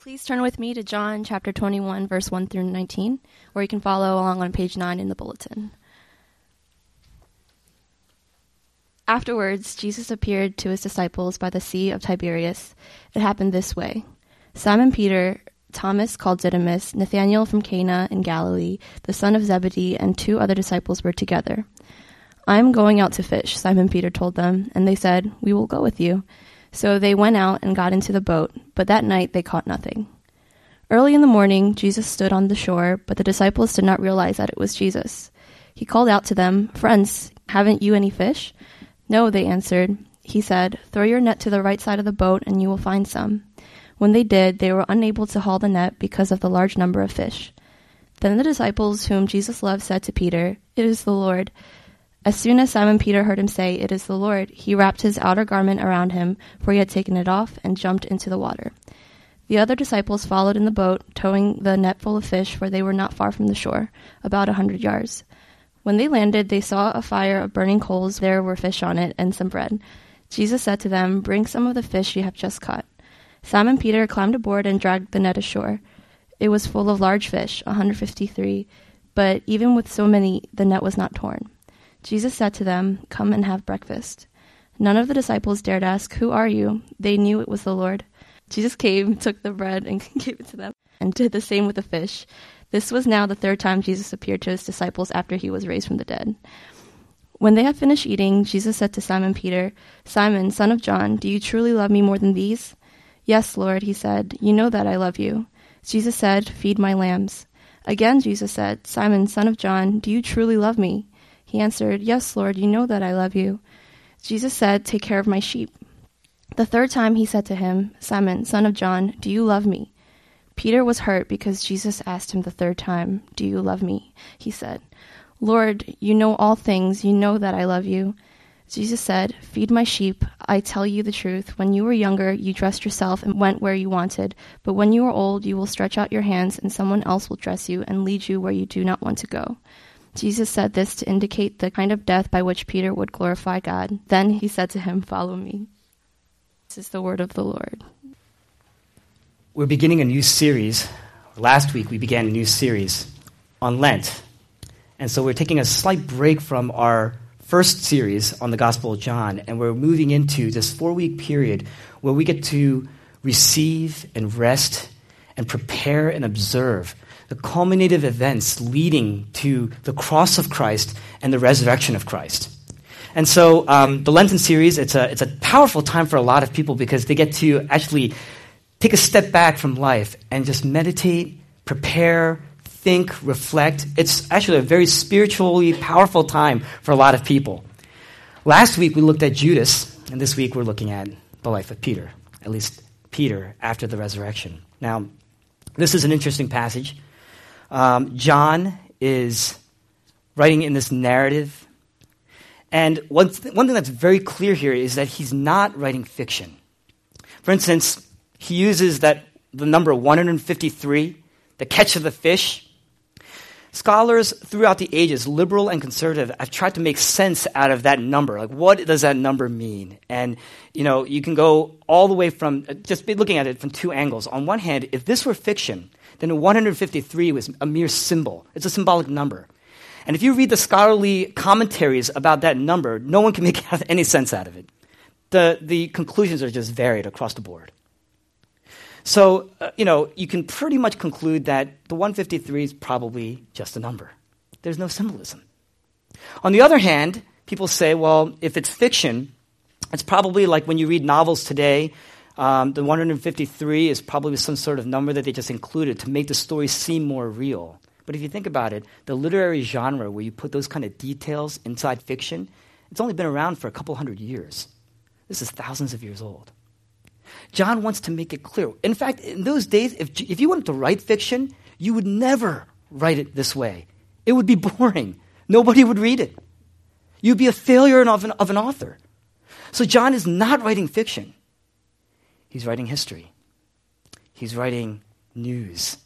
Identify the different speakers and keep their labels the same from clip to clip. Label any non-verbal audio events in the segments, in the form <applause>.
Speaker 1: Please turn with me to John chapter 21, verse 1 through 19, or you can follow along on page 9 in the bulletin. Afterwards, Jesus appeared to his disciples by the Sea of Tiberias. It happened this way Simon Peter, Thomas called Didymus, Nathanael from Cana in Galilee, the son of Zebedee, and two other disciples were together. I am going out to fish, Simon Peter told them, and they said, We will go with you. So they went out and got into the boat, but that night they caught nothing. Early in the morning, Jesus stood on the shore, but the disciples did not realize that it was Jesus. He called out to them, Friends, haven't you any fish? No, they answered. He said, Throw your net to the right side of the boat, and you will find some. When they did, they were unable to haul the net because of the large number of fish. Then the disciples whom Jesus loved said to Peter, It is the Lord. As soon as Simon Peter heard him say, It is the Lord, he wrapped his outer garment around him, for he had taken it off, and jumped into the water. The other disciples followed in the boat, towing the net full of fish, for they were not far from the shore, about a hundred yards. When they landed, they saw a fire of burning coals. There were fish on it and some bread. Jesus said to them, Bring some of the fish you have just caught. Simon Peter climbed aboard and dragged the net ashore. It was full of large fish, a 153, but even with so many, the net was not torn. Jesus said to them, Come and have breakfast. None of the disciples dared ask, Who are you? They knew it was the Lord. Jesus came, <laughs> took the bread, and <laughs> gave it to them, and did the same with the fish. This was now the third time Jesus appeared to his disciples after he was raised from the dead. When they had finished eating, Jesus said to Simon Peter, Simon, son of John, do you truly love me more than these? Yes, Lord, he said, you know that I love you. Jesus said, Feed my lambs. Again, Jesus said, Simon, son of John, do you truly love me? He answered, Yes, Lord, you know that I love you. Jesus said, Take care of my sheep. The third time he said to him, Simon, son of John, do you love me? Peter was hurt because Jesus asked him the third time, Do you love me? He said, Lord, you know all things. You know that I love you. Jesus said, Feed my sheep. I tell you the truth. When you were younger, you dressed yourself and went where you wanted. But when you are old, you will stretch out your hands, and someone else will dress you and lead you where you do not want to go. Jesus said this to indicate the kind of death by which Peter would glorify God. Then he said to him, Follow me. This is the word of the Lord.
Speaker 2: We're beginning a new series. Last week we began a new series on Lent. And so we're taking a slight break from our first series on the Gospel of John, and we're moving into this four week period where we get to receive and rest and prepare and observe the culminative events leading to the cross of Christ and the resurrection of Christ. And so um, the Lenten series, it's a, it's a powerful time for a lot of people because they get to actually take a step back from life and just meditate, prepare, think, reflect. It's actually a very spiritually powerful time for a lot of people. Last week we looked at Judas, and this week we're looking at the life of Peter, at least Peter after the resurrection. Now, this is an interesting passage. Um, John is writing in this narrative. And one, th- one thing that's very clear here is that he's not writing fiction. For instance, he uses that the number 153, the catch of the fish. Scholars throughout the ages, liberal and conservative, have tried to make sense out of that number. Like, what does that number mean? And, you know, you can go all the way from just looking at it from two angles. On one hand, if this were fiction, then 153 was a mere symbol. It's a symbolic number. And if you read the scholarly commentaries about that number, no one can <laughs> make any sense out of it. The, the conclusions are just varied across the board. So, uh, you know, you can pretty much conclude that the 153 is probably just a number. There's no symbolism. On the other hand, people say, well, if it's fiction, it's probably like when you read novels today, um, the 153 is probably some sort of number that they just included to make the story seem more real. But if you think about it, the literary genre where you put those kind of details inside fiction, it's only been around for a couple hundred years. This is thousands of years old. John wants to make it clear. In fact, in those days, if, if you wanted to write fiction, you would never write it this way. It would be boring. Nobody would read it. You'd be a failure of an, of an author. So John is not writing fiction. He's writing history. He's writing news.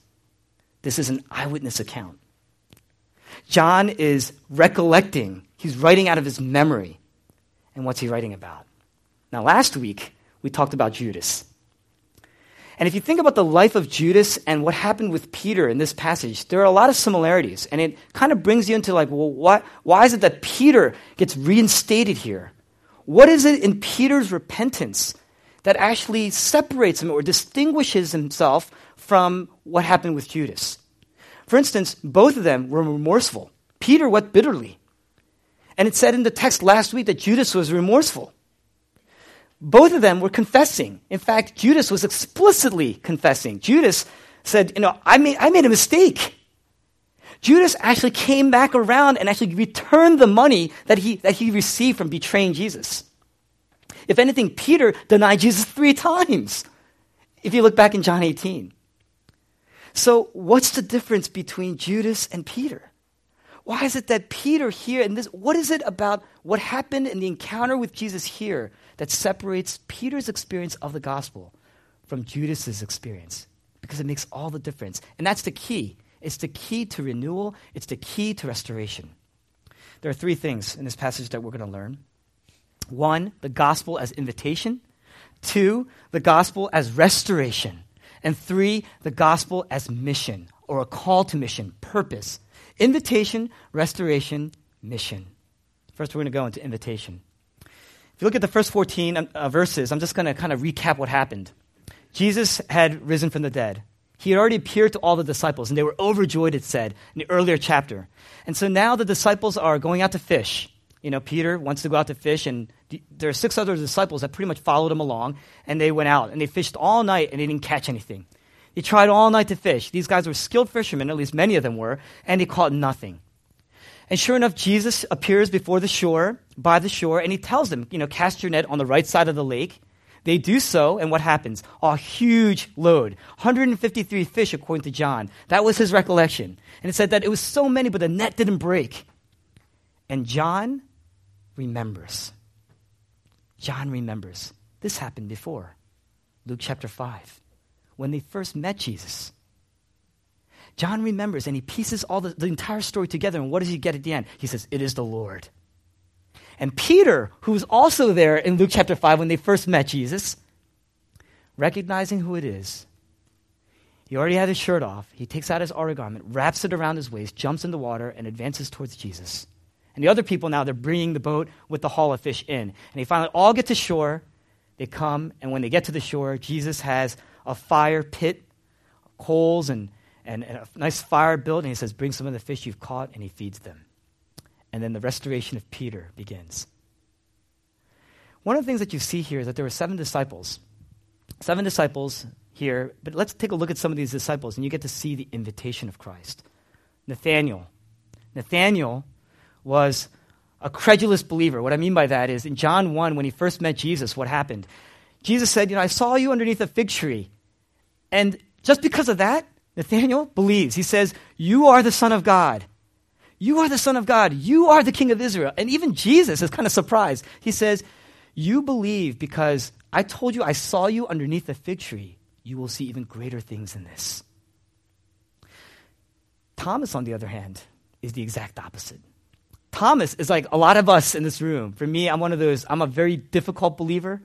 Speaker 2: This is an eyewitness account. John is recollecting. He's writing out of his memory. And what's he writing about? Now, last week, we talked about Judas. And if you think about the life of Judas and what happened with Peter in this passage, there are a lot of similarities. And it kind of brings you into like, well, what, why is it that Peter gets reinstated here? What is it in Peter's repentance that actually separates him or distinguishes himself from what happened with Judas? For instance, both of them were remorseful. Peter wept bitterly. And it said in the text last week that Judas was remorseful. Both of them were confessing. In fact, Judas was explicitly confessing. Judas said, You know, I made, I made a mistake. Judas actually came back around and actually returned the money that he, that he received from betraying Jesus. If anything, Peter denied Jesus three times, if you look back in John 18. So, what's the difference between Judas and Peter? Why is it that Peter here, and this, what is it about what happened in the encounter with Jesus here that separates Peter's experience of the gospel from Judas's experience? Because it makes all the difference. And that's the key. It's the key to renewal, it's the key to restoration. There are three things in this passage that we're going to learn. One, the gospel as invitation. Two, the gospel as restoration. And three, the gospel as mission or a call to mission, purpose. Invitation, restoration, mission. First, we're going to go into invitation. If you look at the first 14 um, uh, verses, I'm just going to kind of recap what happened. Jesus had risen from the dead. He had already appeared to all the disciples, and they were overjoyed, it said, in the earlier chapter. And so now the disciples are going out to fish. You know, Peter wants to go out to fish, and there are six other disciples that pretty much followed him along, and they went out, and they fished all night, and they didn't catch anything. They tried all night to fish. These guys were skilled fishermen, at least many of them were, and they caught nothing. And sure enough, Jesus appears before the shore, by the shore, and he tells them, you know, cast your net on the right side of the lake. They do so, and what happens? A huge load. 153 fish, according to John. That was his recollection. And it said that it was so many, but the net didn't break. And John remembers. John remembers. This happened before. Luke chapter 5 when they first met Jesus. John remembers and he pieces all the, the entire story together. And what does he get at the end? He says, It is the Lord. And Peter, who's also there in Luke chapter 5 when they first met Jesus, recognizing who it is, he already had his shirt off. He takes out his outer garment, wraps it around his waist, jumps in the water, and advances towards Jesus. And the other people now, they're bringing the boat with the haul of fish in. And they finally all get to shore. They come, and when they get to the shore, Jesus has a fire pit, coals, and, and, and, a nice fire built. And he says, Bring some of the fish you've caught, and he feeds them. And then the restoration of Peter begins. One of the things that you see here is that there were seven disciples. Seven disciples here, but let's take a look at some of these disciples, and you get to see the invitation of Christ. Nathaniel. Nathaniel was a credulous believer. What I mean by that is in John 1, when he first met Jesus, what happened? Jesus said, You know, I saw you underneath a fig tree. And just because of that, Nathaniel believes. He says, You are the Son of God. You are the Son of God. You are the King of Israel. And even Jesus is kind of surprised. He says, You believe because I told you I saw you underneath the fig tree. You will see even greater things than this. Thomas, on the other hand, is the exact opposite. Thomas is like a lot of us in this room. For me, I'm one of those, I'm a very difficult believer.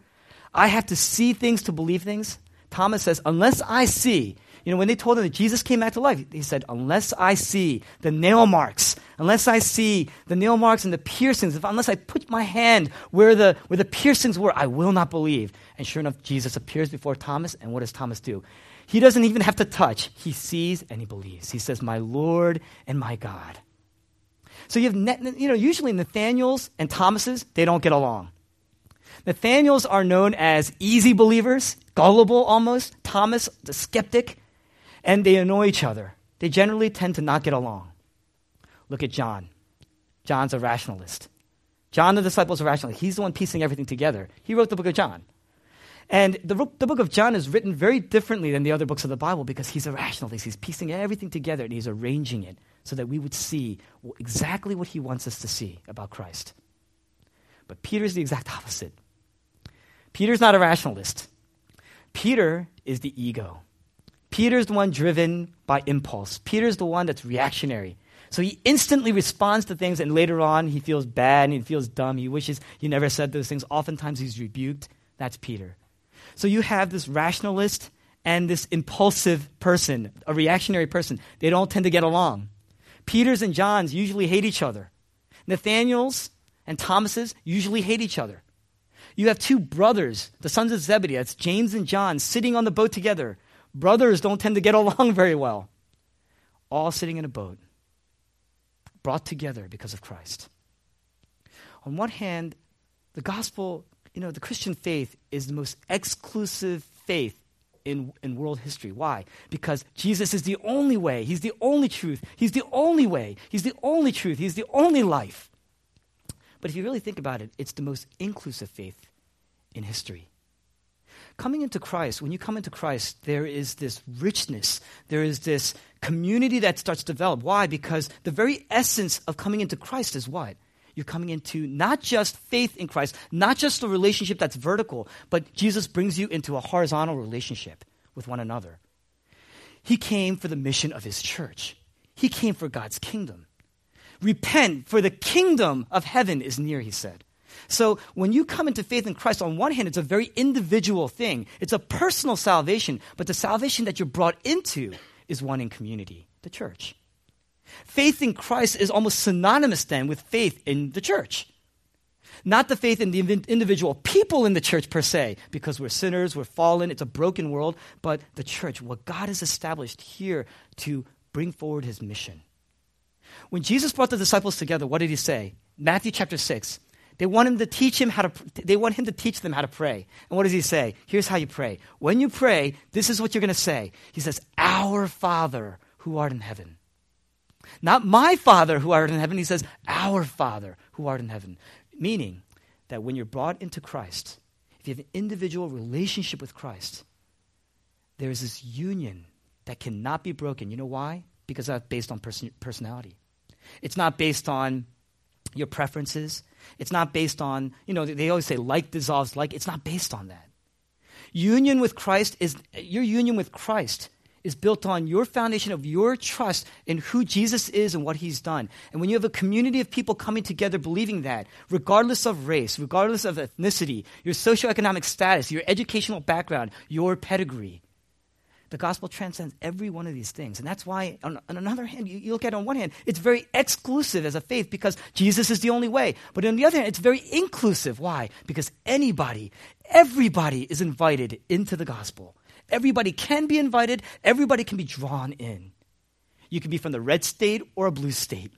Speaker 2: I have to see things to believe things. Thomas says, unless I see, you know, when they told him that Jesus came back to life, he said, unless I see the nail marks, unless I see the nail marks and the piercings, if, unless I put my hand where the, where the piercings were, I will not believe. And sure enough, Jesus appears before Thomas, and what does Thomas do? He doesn't even have to touch. He sees and he believes. He says, My Lord and my God. So you have, you know, usually Nathaniels and Thomases, they don't get along. Nathaniels are known as easy believers, gullible almost, Thomas, the skeptic, and they annoy each other. They generally tend to not get along. Look at John. John's a rationalist. John, the disciple, is a rationalist. He's the one piecing everything together. He wrote the book of John. And the, the book of John is written very differently than the other books of the Bible because he's a rationalist. He's piecing everything together and he's arranging it so that we would see exactly what he wants us to see about Christ. But Peter is the exact opposite. Peter's not a rationalist. Peter is the ego. Peter's the one driven by impulse. Peter's the one that's reactionary. So he instantly responds to things, and later on, he feels bad and he feels dumb. He wishes he never said those things. Oftentimes, he's rebuked. That's Peter. So you have this rationalist and this impulsive person, a reactionary person, they don't tend to get along. Peter's and John's usually hate each other. Nathaniel's and Thomas's usually hate each other. You have two brothers, the sons of Zebedee, that's James and John, sitting on the boat together. Brothers don't tend to get <laughs> along very well. All sitting in a boat, brought together because of Christ. On one hand, the gospel, you know, the Christian faith is the most exclusive faith in, in world history. Why? Because Jesus is the only way. He's the only truth. He's the only way. He's the only truth. He's the only life. But if you really think about it, it's the most inclusive faith in history. Coming into Christ, when you come into Christ, there is this richness, there is this community that starts to develop. Why? Because the very essence of coming into Christ is what? You're coming into not just faith in Christ, not just a relationship that's vertical, but Jesus brings you into a horizontal relationship with one another. He came for the mission of his church, he came for God's kingdom. Repent, for the kingdom of heaven is near, he said. So when you come into faith in Christ, on one hand, it's a very individual thing. It's a personal salvation, but the salvation that you're brought into is one in community, the church. Faith in Christ is almost synonymous then with faith in the church. Not the faith in the individual people in the church per se, because we're sinners, we're fallen, it's a broken world, but the church, what God has established here to bring forward his mission. When Jesus brought the disciples together, what did he say? Matthew chapter 6. They want him to teach him how to they want him to teach them how to pray. And what does he say? Here's how you pray. When you pray, this is what you're going to say. He says, "Our Father who art in heaven." Not my Father who art in heaven. He says, "Our Father who art in heaven." Meaning that when you're brought into Christ, if you have an individual relationship with Christ, there is this union that cannot be broken. You know why? Because that's based on person- personality. It's not based on your preferences. It's not based on, you know, they always say like dissolves like. It's not based on that. Union with Christ is, your union with Christ is built on your foundation of your trust in who Jesus is and what he's done. And when you have a community of people coming together believing that, regardless of race, regardless of ethnicity, your socioeconomic status, your educational background, your pedigree, the gospel transcends every one of these things. And that's why, on, on another hand, you, you, look at it on one hand, it's very exclusive as a faith because Jesus is the only way. But on the other hand, it's very inclusive. Why? Because anybody, everybody is invited into the gospel. Everybody can be invited, everybody can be drawn in. You can be from the red state or a blue state.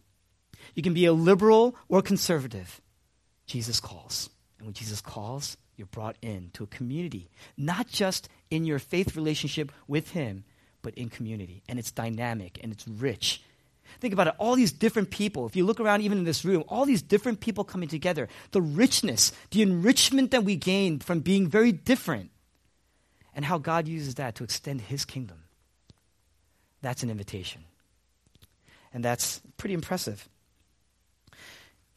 Speaker 2: You can be a liberal or conservative. Jesus calls. And when Jesus calls, you're brought into a community, not just in your faith relationship with Him, but in community. And it's dynamic and it's rich. Think about it all these different people. If you look around, even in this room, all these different people coming together, the richness, the enrichment that we gain from being very different, and how God uses that to extend His kingdom. That's an invitation. And that's pretty impressive.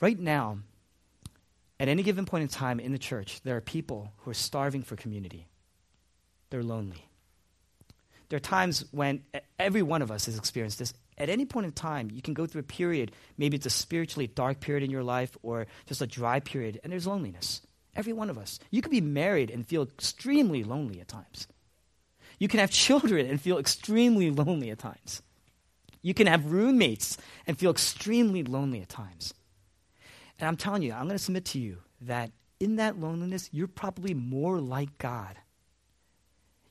Speaker 2: Right now, at any given point in time in the church, there are people who are starving for community. They're lonely. There are times when every one of us has experienced this. At any point in time, you can go through a period, maybe it's a spiritually dark period in your life or just a dry period, and there's loneliness. Every one of us. You could be married and feel extremely lonely at times. You can have children and feel extremely lonely at times. You can have roommates and feel extremely lonely at times. And I'm telling you, I'm going to submit to you that in that loneliness, you're probably more like God.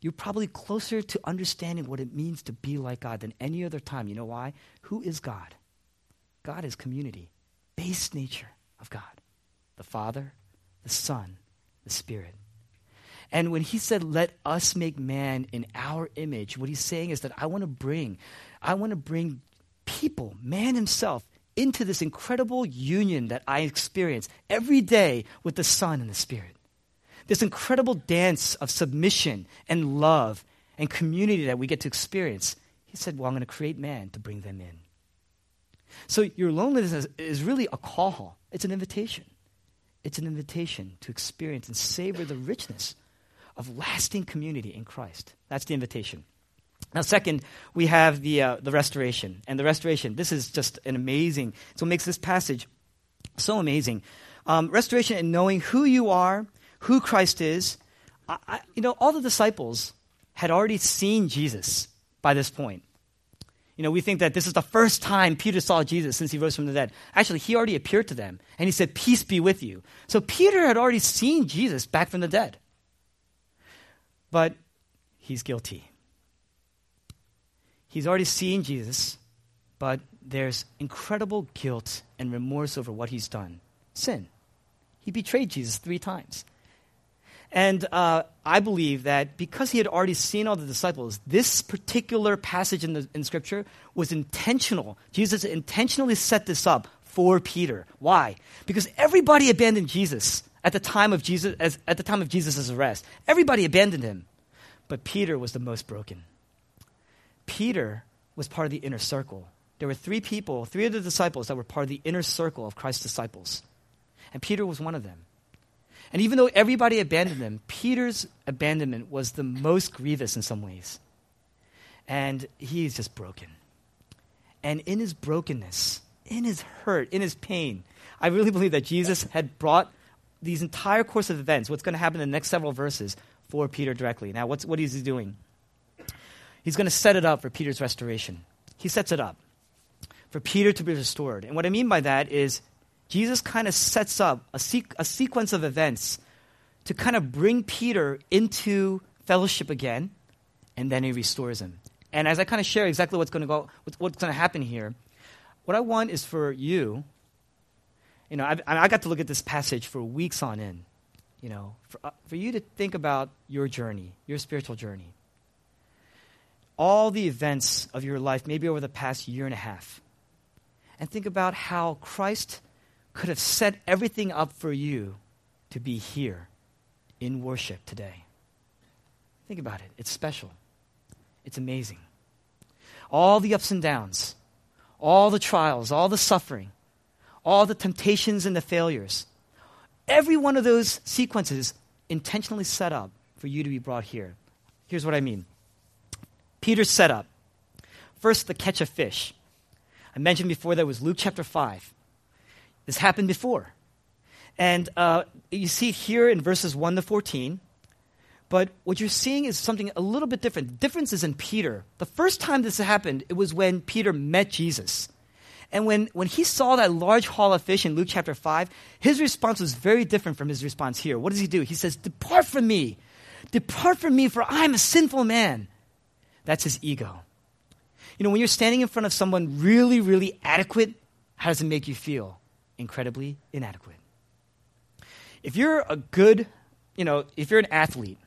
Speaker 2: You're probably closer to understanding what it means to be like God than any other time. You know why? Who is God? God is community, base nature of God the Father, the Son, the Spirit. And when he said, Let us make man in our image, what he's saying is that I want to bring, I want to bring people, man himself, into this incredible union that I experience every day with the Son and the Spirit. This incredible dance of submission and love and community that we get to experience. He said, Well, I'm going to create man to bring them in. So your loneliness is, really a call, it's an invitation. It's an invitation to experience and savor the richness of lasting community in Christ. That's the invitation. Now, second, we have the, uh, the restoration. And the restoration, this is just an amazing, so what makes this passage so amazing. Um, restoration and knowing who you are, who Christ is. I, I, you know, all the disciples, had already seen Jesus by this point. You know, we think that this is the first time Peter saw Jesus since he rose from the dead. Actually, he already appeared to them and he said, Peace be with you. So Peter had already seen Jesus back from the dead. But he's guilty. He's already seen Jesus, but there's incredible guilt and remorse over what he's done sin. He betrayed Jesus three times. And uh, I believe that because he had already seen all the disciples, this particular passage in, the, in Scripture was intentional. Jesus intentionally set this up for Peter. Why? Because everybody abandoned Jesus at the time of Jesus as, at the time of Jesus' arrest. Everybody abandoned him, but Peter was the most broken. Peter was part of the inner circle. There were three people, three of the disciples that were part of the inner circle of Christ's disciples, and Peter was one of them. And even though everybody abandoned him, Peter's abandonment was the most grievous in some ways. And he is just broken. And in his brokenness, in his hurt, in his pain, I really believe that Jesus had brought these entire course of events, what's going to happen in the next several verses, for Peter directly. Now, what's, what is he doing? He's going to set it up for Peter's restoration. He sets it up for Peter to be restored. And what I mean by that is Jesus kind of sets up a, se- a sequence of events to kind of bring Peter into fellowship again, and then he restores him. And as I kind of share exactly what's going to go, what's going to happen here, what I want is for you, you know, I, I got to look at this passage for weeks on end, you know, for, uh, for you to think about your journey, your spiritual journey. All the events of your life, maybe over the past year and a half, and think about how Christ could have set everything up for you to be here in worship today. Think about it. It's special. It's amazing. All the ups and downs, all the trials, all the suffering, all the temptations and the failures, every one of those sequences intentionally set up for you to be brought here. Here's what I mean Peter's set up. First, the catch of fish. I mentioned before that was Luke chapter 5. This happened before. And uh, you see it here in verses 1 to 14. But what you're seeing is something a little bit different. The difference is in Peter. The first time this happened, it was when Peter met Jesus. And when, when he saw that large haul of fish in Luke chapter 5, his response was very different from his response here. What does he do? He says, Depart from me. Depart from me, for I am a sinful man. That's his ego. You know, when you're standing in front of someone really, really adequate, how does it make you feel? Incredibly inadequate. If you're a good, you know, if you're an athlete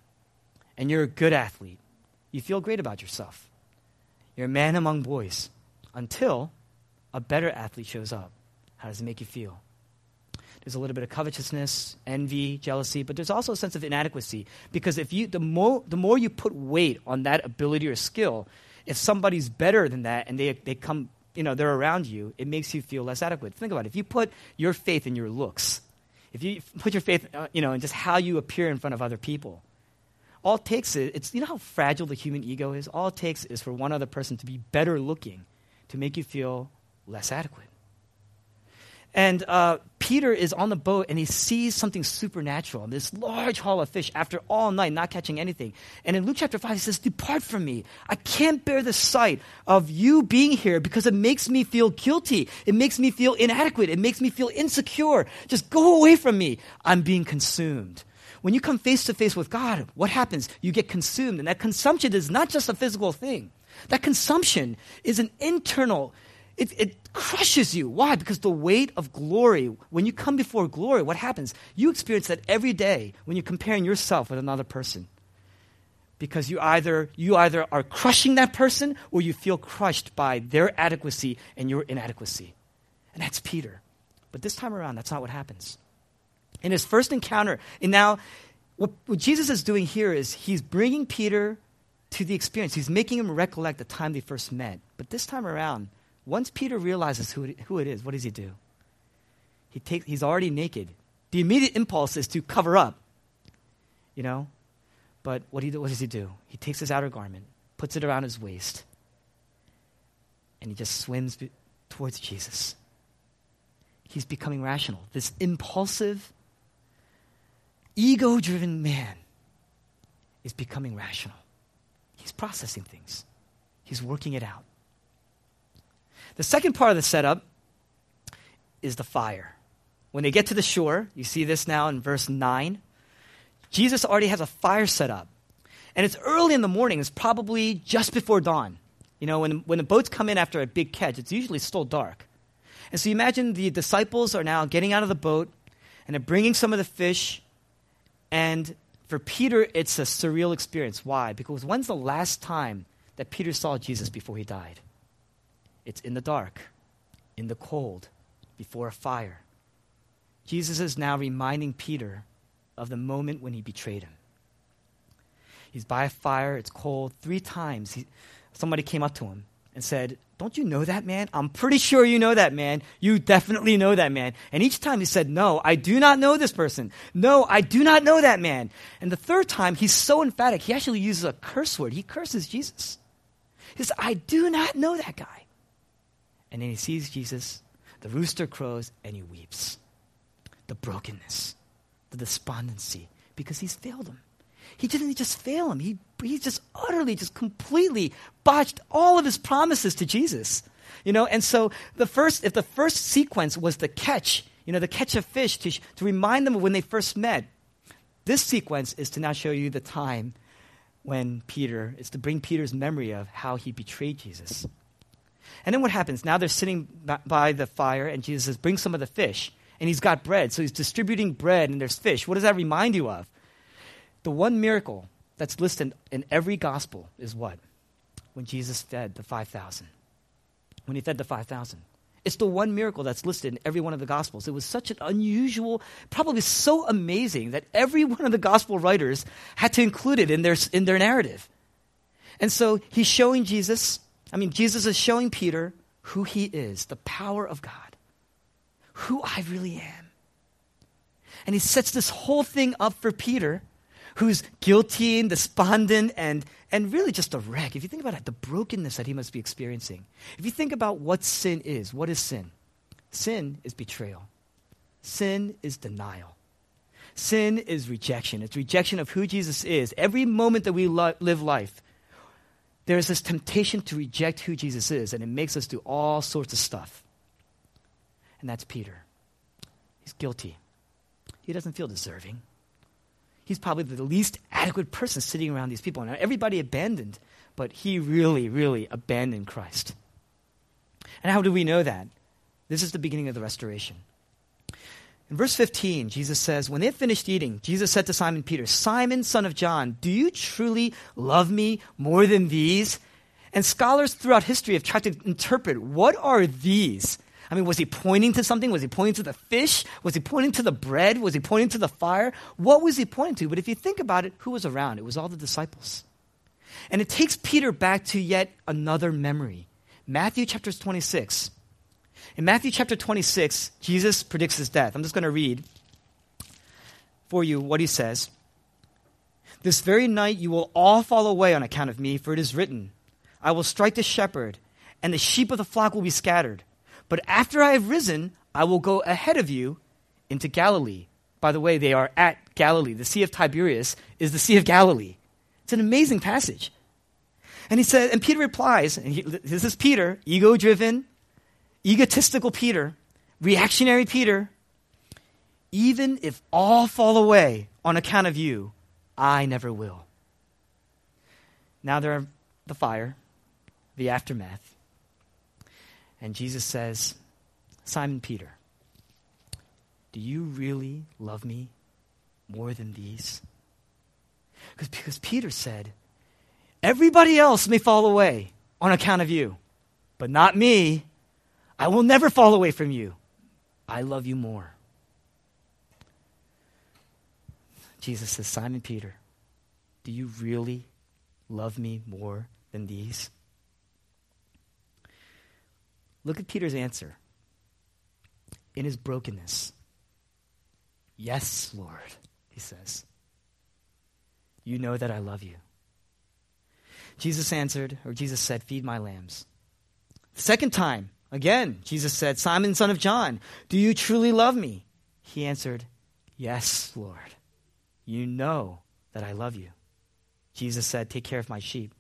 Speaker 2: and you're a good athlete, you feel great about yourself. You're a man among boys until a better athlete shows up. How does it make you feel? There's a little bit of covetousness, envy, jealousy, but there's also a sense of inadequacy because if you the more the more you put weight on that ability or skill, if somebody's better than that and they they come you know, they're around you, it makes you feel less adequate. Think about it. If you put your faith in your looks, if you put your faith, uh, you know, in just how you appear in front of other people, all it takes is, it's, you know how fragile the human ego is? All it takes is for one other person to be better looking to make you feel less adequate. And uh, Peter is on the boat and he sees something supernatural, this large haul of fish after all night not catching anything. And in Luke chapter 5, he says, Depart from me. I can't bear the sight of you being here because it makes me feel guilty. It makes me feel inadequate. It makes me feel insecure. Just go away from me. I'm being consumed. When you come face to face with God, what happens? You get consumed. And that consumption is not just a physical thing, that consumption is an internal it, it crushes you. Why? Because the weight of glory, when you come before glory, what happens? You experience that every day when you're comparing yourself with another person. Because you either, you either are crushing that person or you feel crushed by their adequacy and your inadequacy. And that's Peter. But this time around, that's not what happens. In his first encounter, and now what, what Jesus is doing here is he's bringing Peter to the experience. He's making him recollect the time they first met. But this time around, once Peter realizes who it, who it is, what does he do? He takes, he's already naked. The immediate impulse is to cover up, you know? But what, he, what does he do? He takes his outer garment, puts it around his waist, and he just swims be- towards Jesus. He's becoming rational. This impulsive, ego driven man is becoming rational. He's processing things, he's working it out. The second part of the setup is the fire. When they get to the shore, you see this now in verse 9. Jesus already has a fire set up. And it's early in the morning, it's probably just before dawn. You know, when, when the boats come in after a big catch, it's usually still dark. And so you imagine the disciples are now getting out of the boat and they're bringing some of the fish. And for Peter, it's a surreal experience. Why? Because when's the last time that Peter saw Jesus before he died? It's in the dark, in the cold, before a fire. Jesus is now reminding Peter of the moment when he betrayed him. He's by a fire, it's cold. Three times he, somebody came up to him and said, Don't you know that man? I'm pretty sure you know that man. You definitely know that man. And each time he said, No, I do not know this person. No, I do not know that man. And the third time, he's so emphatic, he actually uses a curse word. He curses Jesus. He says, I do not know that guy. And then he sees Jesus, the rooster crows, and he weeps. The brokenness, the despondency, because he's failed him. He didn't just fail him, he, he just utterly, just completely botched all of his promises to Jesus. You know, and so the first, if the first sequence was the catch, you know, the catch of fish to, to remind them of when they first met, this sequence is to now show you the time when Peter, is to bring Peter's memory of how he betrayed Jesus. And then what happens? Now they're sitting by the fire, and Jesus says, Bring some of the fish. And he's got bread, so he's distributing bread, and there's fish. What does that remind you of? The one miracle that's listed in every gospel is what? When Jesus fed the 5,000. When he fed the 5,000. It's the one miracle that's listed in every one of the Gospels. It was such an unusual, probably so amazing that every one of the Gospel writers had to include it in their, in their narrative. And so he's showing Jesus, I mean, Jesus is showing Peter who he is, the power of God, who I really am. And he sets this whole thing up for Peter who's guilty and despondent and, and really just a wreck. If you think about it, the brokenness that he must be experiencing. If you think about what sin is, what is sin? Sin is betrayal, sin is denial. Sin is rejection. It's rejection of who Jesus is. Every moment that we lo- live life, there's this temptation to reject who Jesus is, and it makes us do all sorts of stuff. And that's Peter. He's guilty. He doesn't feel deserving he's probably the least adequate person sitting around these people. Now, everybody abandoned, but he really, really abandoned Christ. And how do we know that? This is the beginning of the restoration. In verse 15, Jesus says, When they had finished eating, Jesus said to Simon Peter, Simon, son of John, do you truly love me more than these? And scholars throughout history have tried to interpret what are these? I mean, was he pointing to something? Was he pointing to the fish? Was he pointing to the bread? Was he pointing to the fire? What was he pointing to? But if you think about it, who was around? It was all the disciples. And it takes Peter back to yet another memory. Matthew chapter 26. In Matthew chapter 26, Jesus predicts his death. I'm just going to read for you what he says. This very night you will all fall away on account of me, for it is written, I will strike the shepherd, and the sheep of the flock will be scattered. But after I have risen, I will go ahead of you into Galilee. By the way, they are at Galilee. The Sea of Tiberias is the Sea of Galilee. It's an amazing passage. And he said, and Peter replies, and he, this is Peter, ego driven, egotistical Peter, reactionary Peter. Even if all fall away on account of you, I never will. Now there are the fire, the aftermath. And Jesus says, Simon Peter, do you really love me more than these? Because, Peter said, Everybody else may fall away on account of you, but not me. I will never fall away from you. I love you more. Jesus says, Simon Peter, do you really love me more than these? Look at Peter's answer in his brokenness. Yes, Lord, he says. You know that I love you. Jesus answered, or Jesus said, Feed my lambs. The second time, again, Jesus said, Simon, son of John, do you truly love me? He answered, Yes, Lord. You know that I love you. Jesus said, Take care of my sheep.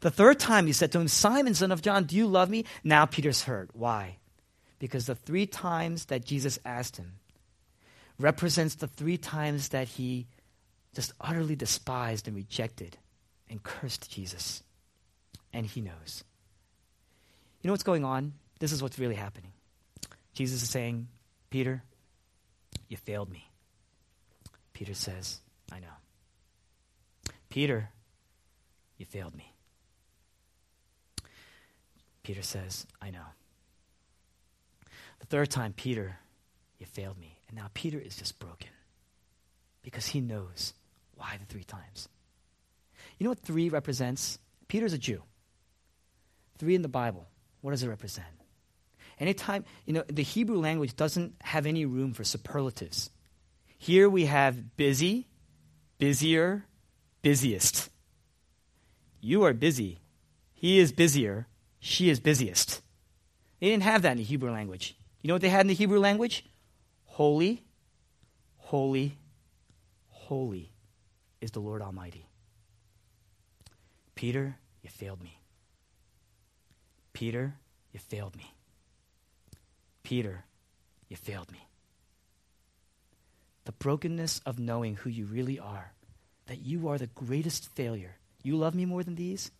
Speaker 2: The third time he said to him, Simon, son of John, do you love me? Now Peter's hurt. Why? Because the three times that Jesus asked him represents the three times that he just utterly despised and rejected and cursed Jesus. And he knows. You know what's going on? This is what's really happening. Jesus is saying, Peter, you failed me. Peter says, I know. Peter, you failed me. Peter says, I know. The third time, Peter, you failed me. And now Peter is just broken because he knows why the three times. You know what three represents? Peter's a Jew. Three in the Bible, what does it represent? Anytime, you know, the Hebrew language doesn't have any room for superlatives. Here we have busy, busier, busiest. You are busy. He is busier. She is busiest. They didn't have that in the Hebrew language. You know what they had in the Hebrew language? Holy, holy, holy is the Lord Almighty. Peter, you failed me. Peter, you failed me. Peter, you failed me. The brokenness of knowing who you really are, that you are the greatest failure. You love me more than these?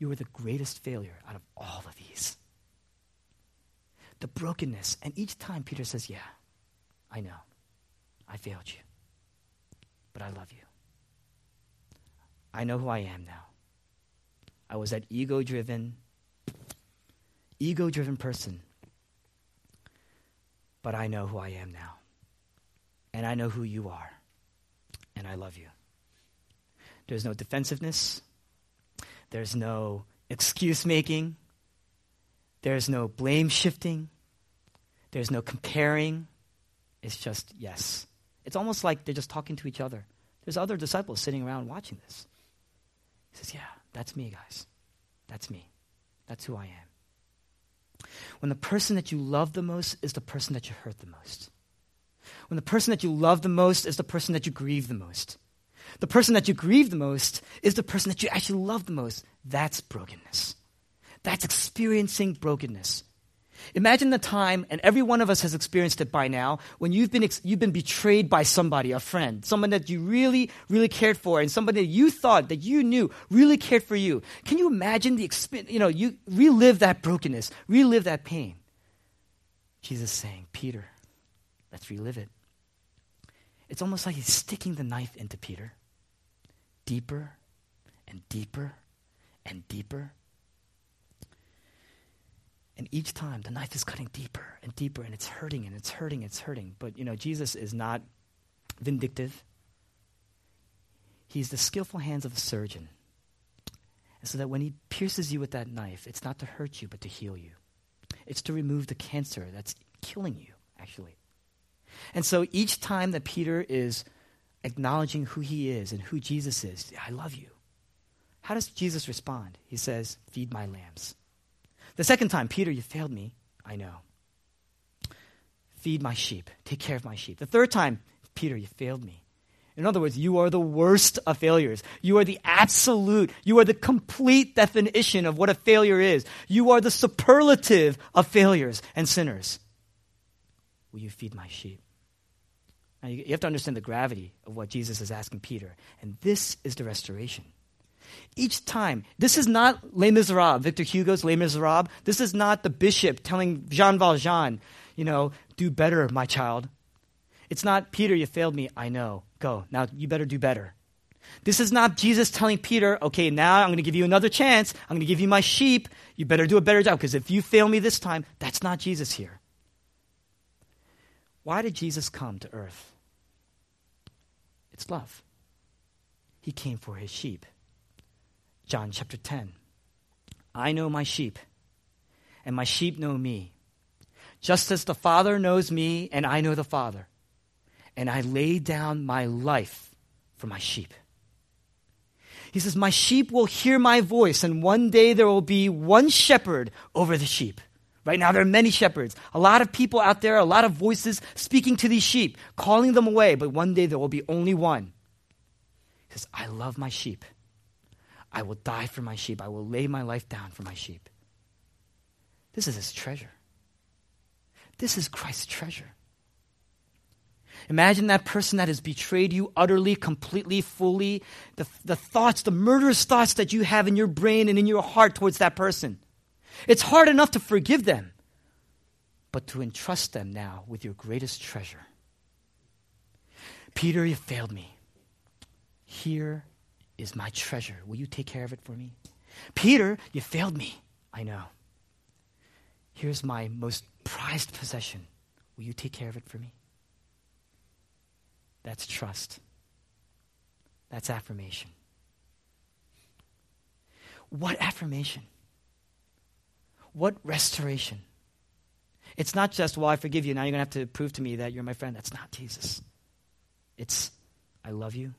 Speaker 2: You are the greatest failure out of all of these. The brokenness. And each time Peter says, Yeah, I know. I failed you. But I love you. I know who I am now. I was that ego driven, ego driven person. But I know who I am now. And I know who you are. And I love you. There's no defensiveness. There's no excuse making. There's no blame shifting. There's no comparing. It's just yes. It's almost like they're just talking to each other. There's other disciples sitting around watching this. He says, Yeah, that's me, guys. That's me. That's who I am. When the person that you love the most is the person that you hurt the most. When the person that you love the most is the person that you grieve the most. The person that you grieve the most is the person that you actually love the most. That's brokenness. That's experiencing brokenness. Imagine the time, and every one of us has experienced it by now, when you've been, ex- you've been betrayed by somebody, a friend, someone that you really, really cared for, and somebody that you thought that you knew really cared for you. Can you imagine the experience, you know, you relive that brokenness, relive that pain? Jesus saying, Peter, let's relive it. It's almost like he's sticking the knife into Peter deeper and deeper and deeper. And each time the knife is cutting deeper and deeper and it's hurting and it's hurting and it's hurting. But you know, Jesus is not vindictive. He's the skillful hands of a surgeon. And so that when he pierces you with that knife, it's not to hurt you, but to heal you. It's to remove the cancer that's killing you, actually. And so each time that Peter is acknowledging who he is and who Jesus is. I love you. How does Jesus respond? He says, Feed my lambs. The second time, Peter, you failed me. I know. Feed my sheep. Take care of my sheep. The third time, Peter, you failed me. In other words, you are the worst of failures. You are the absolute, you are the complete definition of what a failure is. You are the superlative of failures and sinners. Will you feed my sheep? Now, you, have to understand the gravity of what Jesus is asking Peter. And this is the restoration. Each time, this is not Les Miserables, Victor Hugo's Les Miserables. This is not the bishop telling Jean Valjean, you know, do better, my child. It's not, Peter, you failed me. I know. Go. Now you better do better. This is not Jesus telling Peter, okay, now I'm going to give you another chance. I'm going to give you my sheep. You better do a better job because if you fail me this time, that's not Jesus here. Why did Jesus come to earth? It's love. He came for his sheep. John chapter 10. I know my sheep, and my sheep know me. Just as the Father knows me, and I know the Father. And I lay down my life for my sheep. He says, My sheep will hear my voice, and one day there will be one shepherd over the sheep. Right now, there are many shepherds, a lot of people out there, a lot of voices speaking to these sheep, calling them away, but one day there will be only one. He says, I love my sheep. I will die for my sheep. I will lay my life down for my sheep. This is his treasure. This is Christ's treasure. Imagine that person that has betrayed you utterly, completely, fully. The, the thoughts, the murderous thoughts that you have in your brain and in your heart towards that person. It's hard enough to forgive them, but to entrust them now with your greatest treasure. Peter, you failed me. Here is my treasure. Will you take care of it for me? Peter, you failed me. I know. Here's my most prized possession. Will you take care of it for me? That's trust. That's affirmation. What affirmation? What restoration? It's not just, well, I forgive you. Now you're going to have to prove to me that you're my friend. That's not Jesus. It's, I love you.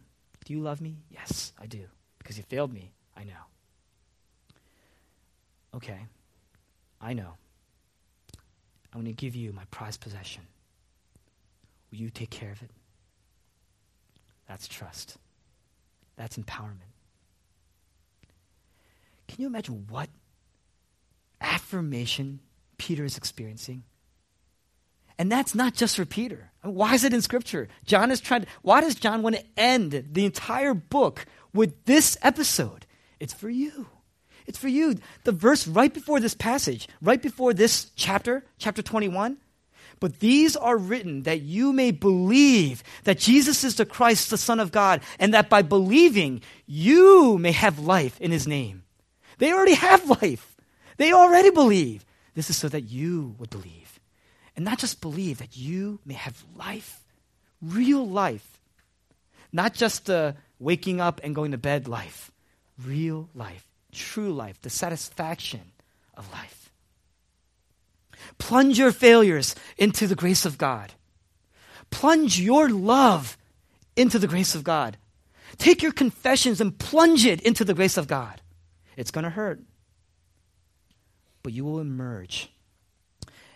Speaker 2: Do you love me? Yes, I do. Because you failed me. I know. Okay. I know. I'm going to give you my prized possession. Will you take care of it? That's trust. That's empowerment. Can you imagine what affirmation Peter is experiencing? And that's not just for Peter. Why is it in Scripture? John is trying to, why does John want to end the entire book with this episode? It's for you. It's for you. The verse right before this passage, right before this chapter, chapter 21, but these are written that you may believe that Jesus is the Christ, the Son of God, and that by believing you may have life in his name. They already have life. They already believe. This is so that you would believe. And not just believe, that you may have life, real life. Not just the waking up and going to bed life, real life, true life, the satisfaction of life. Plunge your failures into the grace of God. Plunge your love into the grace of God. Take your confessions and plunge it into the grace of God. It's going to hurt, but you will emerge.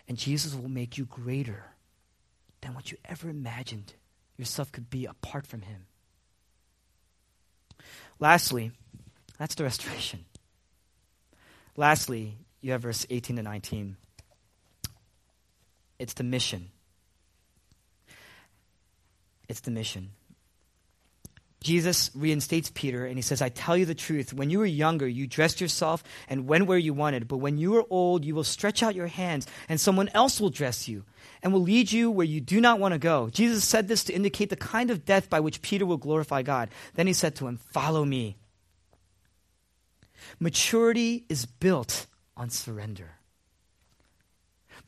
Speaker 2: And Jesus will make you greater than what you ever imagined yourself could be apart from Him. Lastly, that's the restoration. Lastly, you have verse 18 to 19. It's the mission. It's the mission. Jesus reinstates Peter and he says, I tell you the truth. When you were younger, you dressed yourself and went where you wanted. But when you are old, you will stretch out your hands and someone else will dress you and will lead you where you do not want to go. Jesus said this to indicate the kind of death by which Peter will glorify God. Then he said to him, Follow me. Maturity is built on surrender.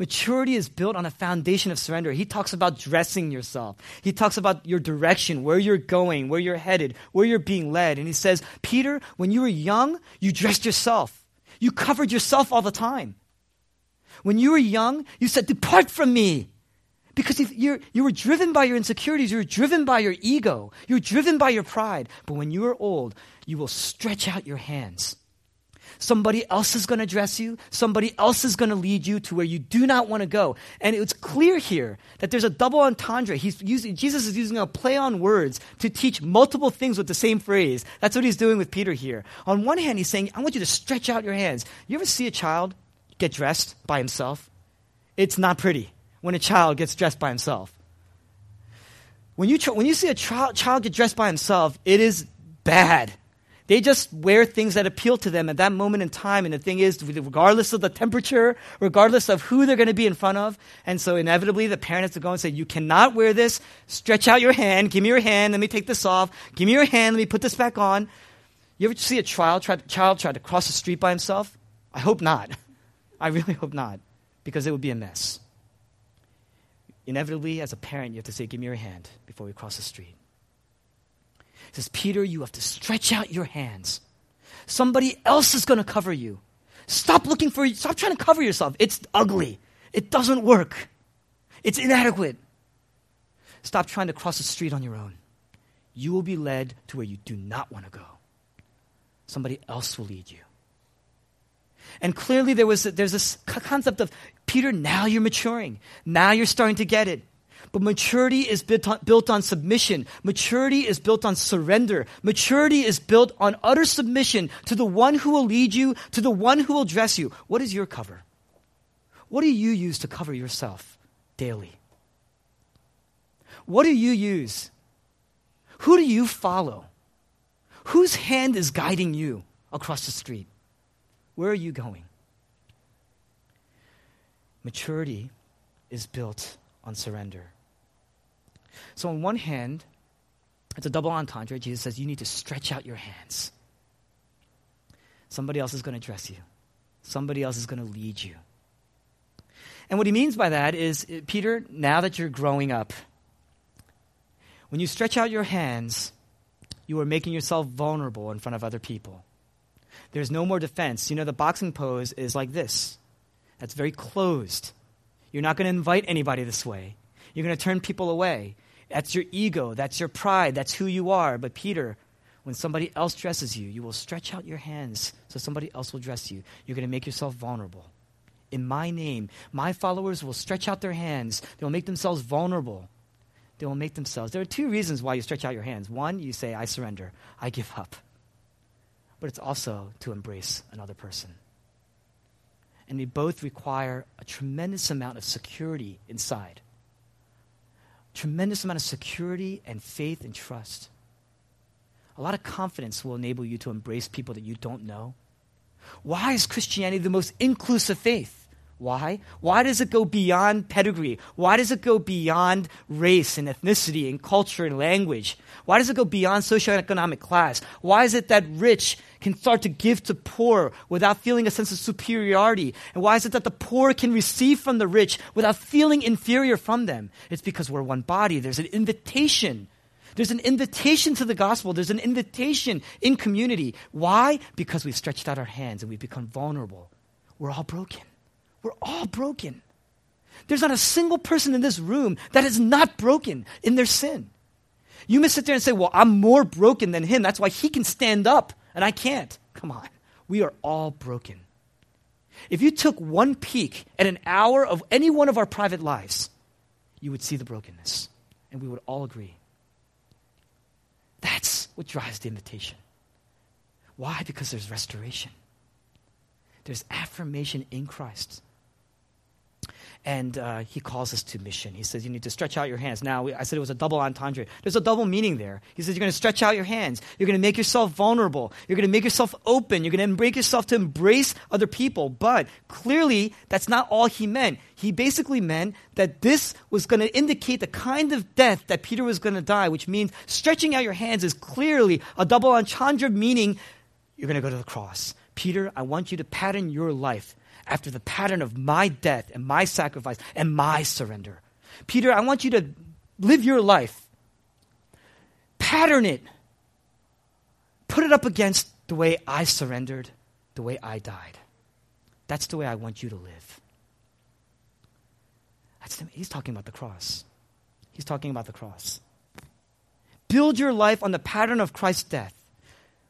Speaker 2: Maturity is built on a foundation of surrender. He talks about dressing yourself. He talks about your direction, where you're going, where you're headed, where you're being led. And he says, Peter, when you were young, you dressed yourself. You covered yourself all the time. When you were young, you said, Depart from me. Because you you were driven by your insecurities, you were driven by your ego, you were driven by your pride. But when you are old, you will stretch out your hands Somebody else is going to dress you. Somebody else is going to lead you to where you do not want to go. And it's clear here that there's a double entendre. He's using, Jesus is using a play on words to teach multiple things with the same phrase. That's what he's doing with Peter here. On one hand, he's saying, I want you to stretch out your hands. You ever see a child get dressed by himself? It's not pretty when a child gets dressed by himself. When you, when you see a child, child get dressed by himself, it is bad. They just wear things that appeal to them at that moment in time. And the thing is, regardless of the temperature, regardless of who they're going to be in front of. And so inevitably the parent has to go and say, you cannot wear this. Stretch out your hand. Give me your hand. Let me take this off. Give me your hand. Let me put this back on. You ever see a child try, child try to cross the street by himself? I hope not. <laughs> I really hope not, because it would be a mess. Inevitably, as a parent, you have to say, give me your hand before we cross the street. He says, Peter, you have to stretch out your hands. Somebody else is going to cover you. Stop looking for, stop trying to cover yourself. It's ugly. It doesn't work. It's inadequate. Stop trying to cross the street on your own. You will be led to where you do not want to go. Somebody else will lead you. And clearly there was there's this concept of Peter, now you're maturing. Now you're starting to get it. But maturity is built on, submission. Maturity is built on surrender. Maturity is built on utter submission to the one who will lead you, to the one who will dress you. What is your cover? What do you use to cover yourself daily? What do you use? Who do you follow? Whose hand is guiding you across the street? Where are you going? Maturity is built surrender. So, on one hand, it's a double entendre. Jesus says you need to stretch out your hands. Somebody else is going to dress you, somebody else is going to lead you. And what he means by that is, uh, Peter, now that you're growing up, when you stretch out your hands, you are making yourself vulnerable in front of other people. There's no more defense. You know, the boxing pose is like this that's very closed. You're not going to invite anybody this way. You're going to turn people away. That's your ego. That's your pride. That's who you are. But Peter, when somebody else dresses you, you will stretch out your hands so somebody else will dress you. You're going to make yourself vulnerable. In my name, my followers will stretch out their hands. They will make themselves vulnerable. They will make themselves. There are two reasons why you stretch out your hands. One, you say, I surrender, I give up. But it's also to embrace another person. And they both require a tremendous amount of security inside tremendous amount of security and faith and trust. A lot of confidence will enable you to embrace people that you don't know. Why is Christianity the most inclusive faith? Why? Why does it go beyond pedigree? Why does it go beyond race and ethnicity and culture and language? Why does it go beyond socioeconomic class? Why is it that rich can start to give to poor without feeling a sense of superiority? And why is it that the poor can receive from the rich without feeling inferior from them? It's because we're one body. There's an invitation. There's an invitation to the gospel. There's an invitation in community. Why? Because we've stretched out our hands and we've become vulnerable. We're all broken. We're all broken. There's not a single person in this room that is not broken in their sin. You may sit there and say, Well, I'm more broken than him. That's why he can stand up and I can't. Come on. We are all broken. If you took one peek at an hour of any one of our private lives, you would see the brokenness. And we would all agree. That's what drives the invitation. Why? Because there's restoration, there's affirmation in Christ and uh, he calls us to mission. He says, You need to stretch out your hands. Now, I said it was a double entendre. There's a double meaning there. He says, You're going to stretch out your hands. You're going to make yourself vulnerable. You're going to make yourself open. You're going to break yourself to embrace other people. But clearly, that's not all he meant. He basically meant that this was going to indicate the kind of death that Peter was going to die, which means stretching out your hands is clearly a double entendre meaning you're going to go to the cross. Peter, I want you to pattern your life after the pattern of my death and my sacrifice and my surrender. Peter, I want you to live your life, pattern it, put it up against the way I surrendered, the way I died. That's the way I want you to live. The, he's talking about the cross. He's talking about the cross. Build your life on the pattern of Christ's death.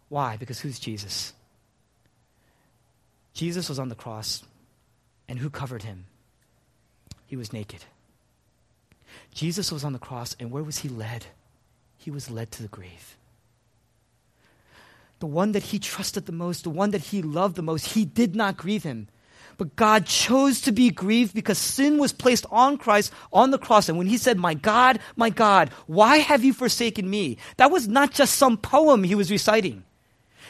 Speaker 2: Why? Because who's Jesus? Jesus was on the cross and who covered him? He was naked. Jesus was on the cross, and where was he led? He was led to the grave. The one that he trusted the most, the one that he loved the most, he did not grieve him. But God chose to be grieved because sin was placed on Christ on the cross. And when he said, My God, my God, why have you forsaken me? That was not just some poem he was reciting.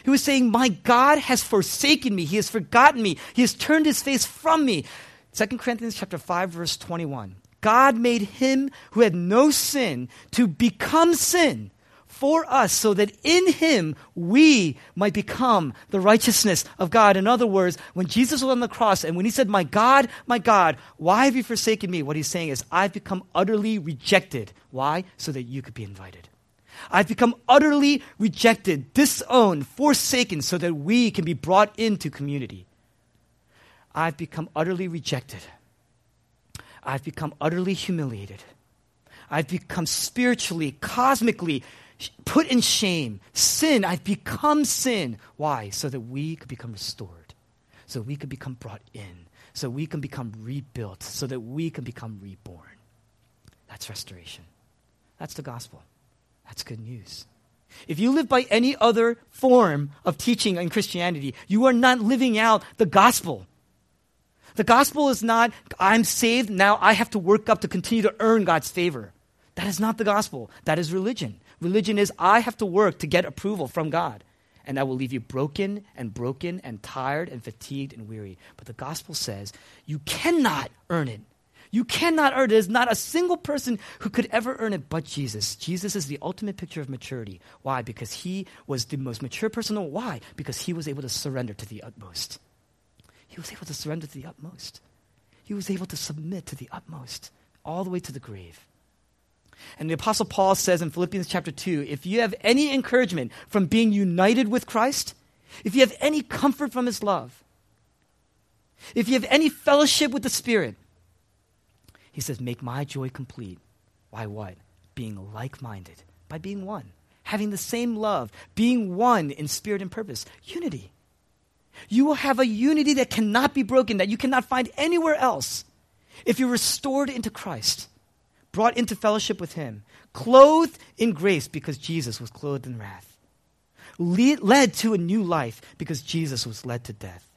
Speaker 2: He was saying, My God has forsaken me. He has forgotten me. He has turned his face from me. 2 Corinthians chapter 5, verse 21. God made him who had no sin to become sin for us so that in him we might become the righteousness of God. In other words, when Jesus was on the cross and when he said, My God, my God, why have you forsaken me? What he's saying is, I've become utterly rejected. Why? So that you could be invited. I've become utterly rejected, disowned, forsaken, so that we can be brought into community. I've become utterly rejected. I've become utterly humiliated. I've become spiritually, cosmically put in shame. Sin, I've become sin. Why? So that we could become restored, so we could become brought in, so we can become rebuilt, so that we can become reborn. That's restoration. That's the gospel. That's good news. If you live by any other form of teaching in Christianity, you are not living out the gospel. The gospel is not, I'm saved, now I have to work up to continue to earn God's favor. That is not the gospel. That is religion. Religion is, I have to work to get approval from God. And that will leave you broken and broken and tired and fatigued and weary. But the gospel says, you cannot earn it. You cannot earn it. There's not a single person who could ever earn it but Jesus. Jesus is the ultimate picture of maturity. Why? Because he was the most mature person. Why? Because he was able to surrender to the utmost. He was able to surrender to the utmost. He was able to submit to the utmost, all the way to the grave. And the Apostle Paul says in Philippians chapter 2 if you have any encouragement from being united with Christ, if you have any comfort from his love, if you have any fellowship with the Spirit, he says, Make my joy complete. By what? Being like minded, by being one, having the same love, being one in spirit and purpose. Unity. You will have a unity that cannot be broken, that you cannot find anywhere else. If you're restored into Christ, brought into fellowship with Him, clothed in grace because Jesus was clothed in wrath, lead, led to a new life because Jesus was led to death.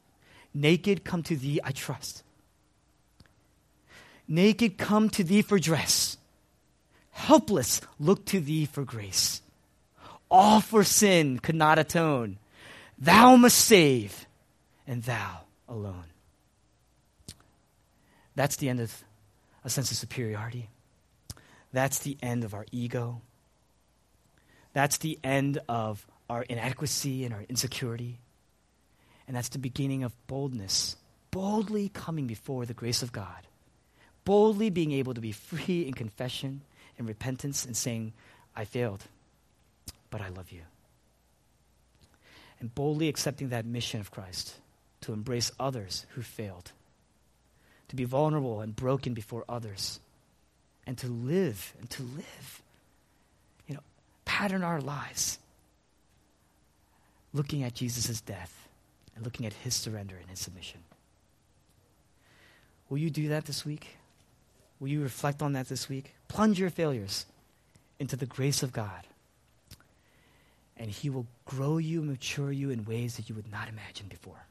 Speaker 2: Naked, come to Thee, I trust. Naked, come to thee for dress. Helpless, look to thee for grace. All for sin could not atone. Thou must save, and thou alone. That's the end of a sense of superiority. That's the end of our ego. That's the end of our inadequacy and our insecurity. And that's the beginning of boldness, boldly coming before the grace of God boldly being able to be free in confession and repentance and saying, I failed, but I love you. And boldly accepting that mission of Christ to embrace others who failed, to be vulnerable and broken before others, and to live and to live. You know, pattern our lives looking at Jesus' death and looking at his surrender and his submission. Will you do that this week? Will you reflect on that this week? Plunge your failures into the grace of God. And He will grow you, mature you in ways that you would not imagine before.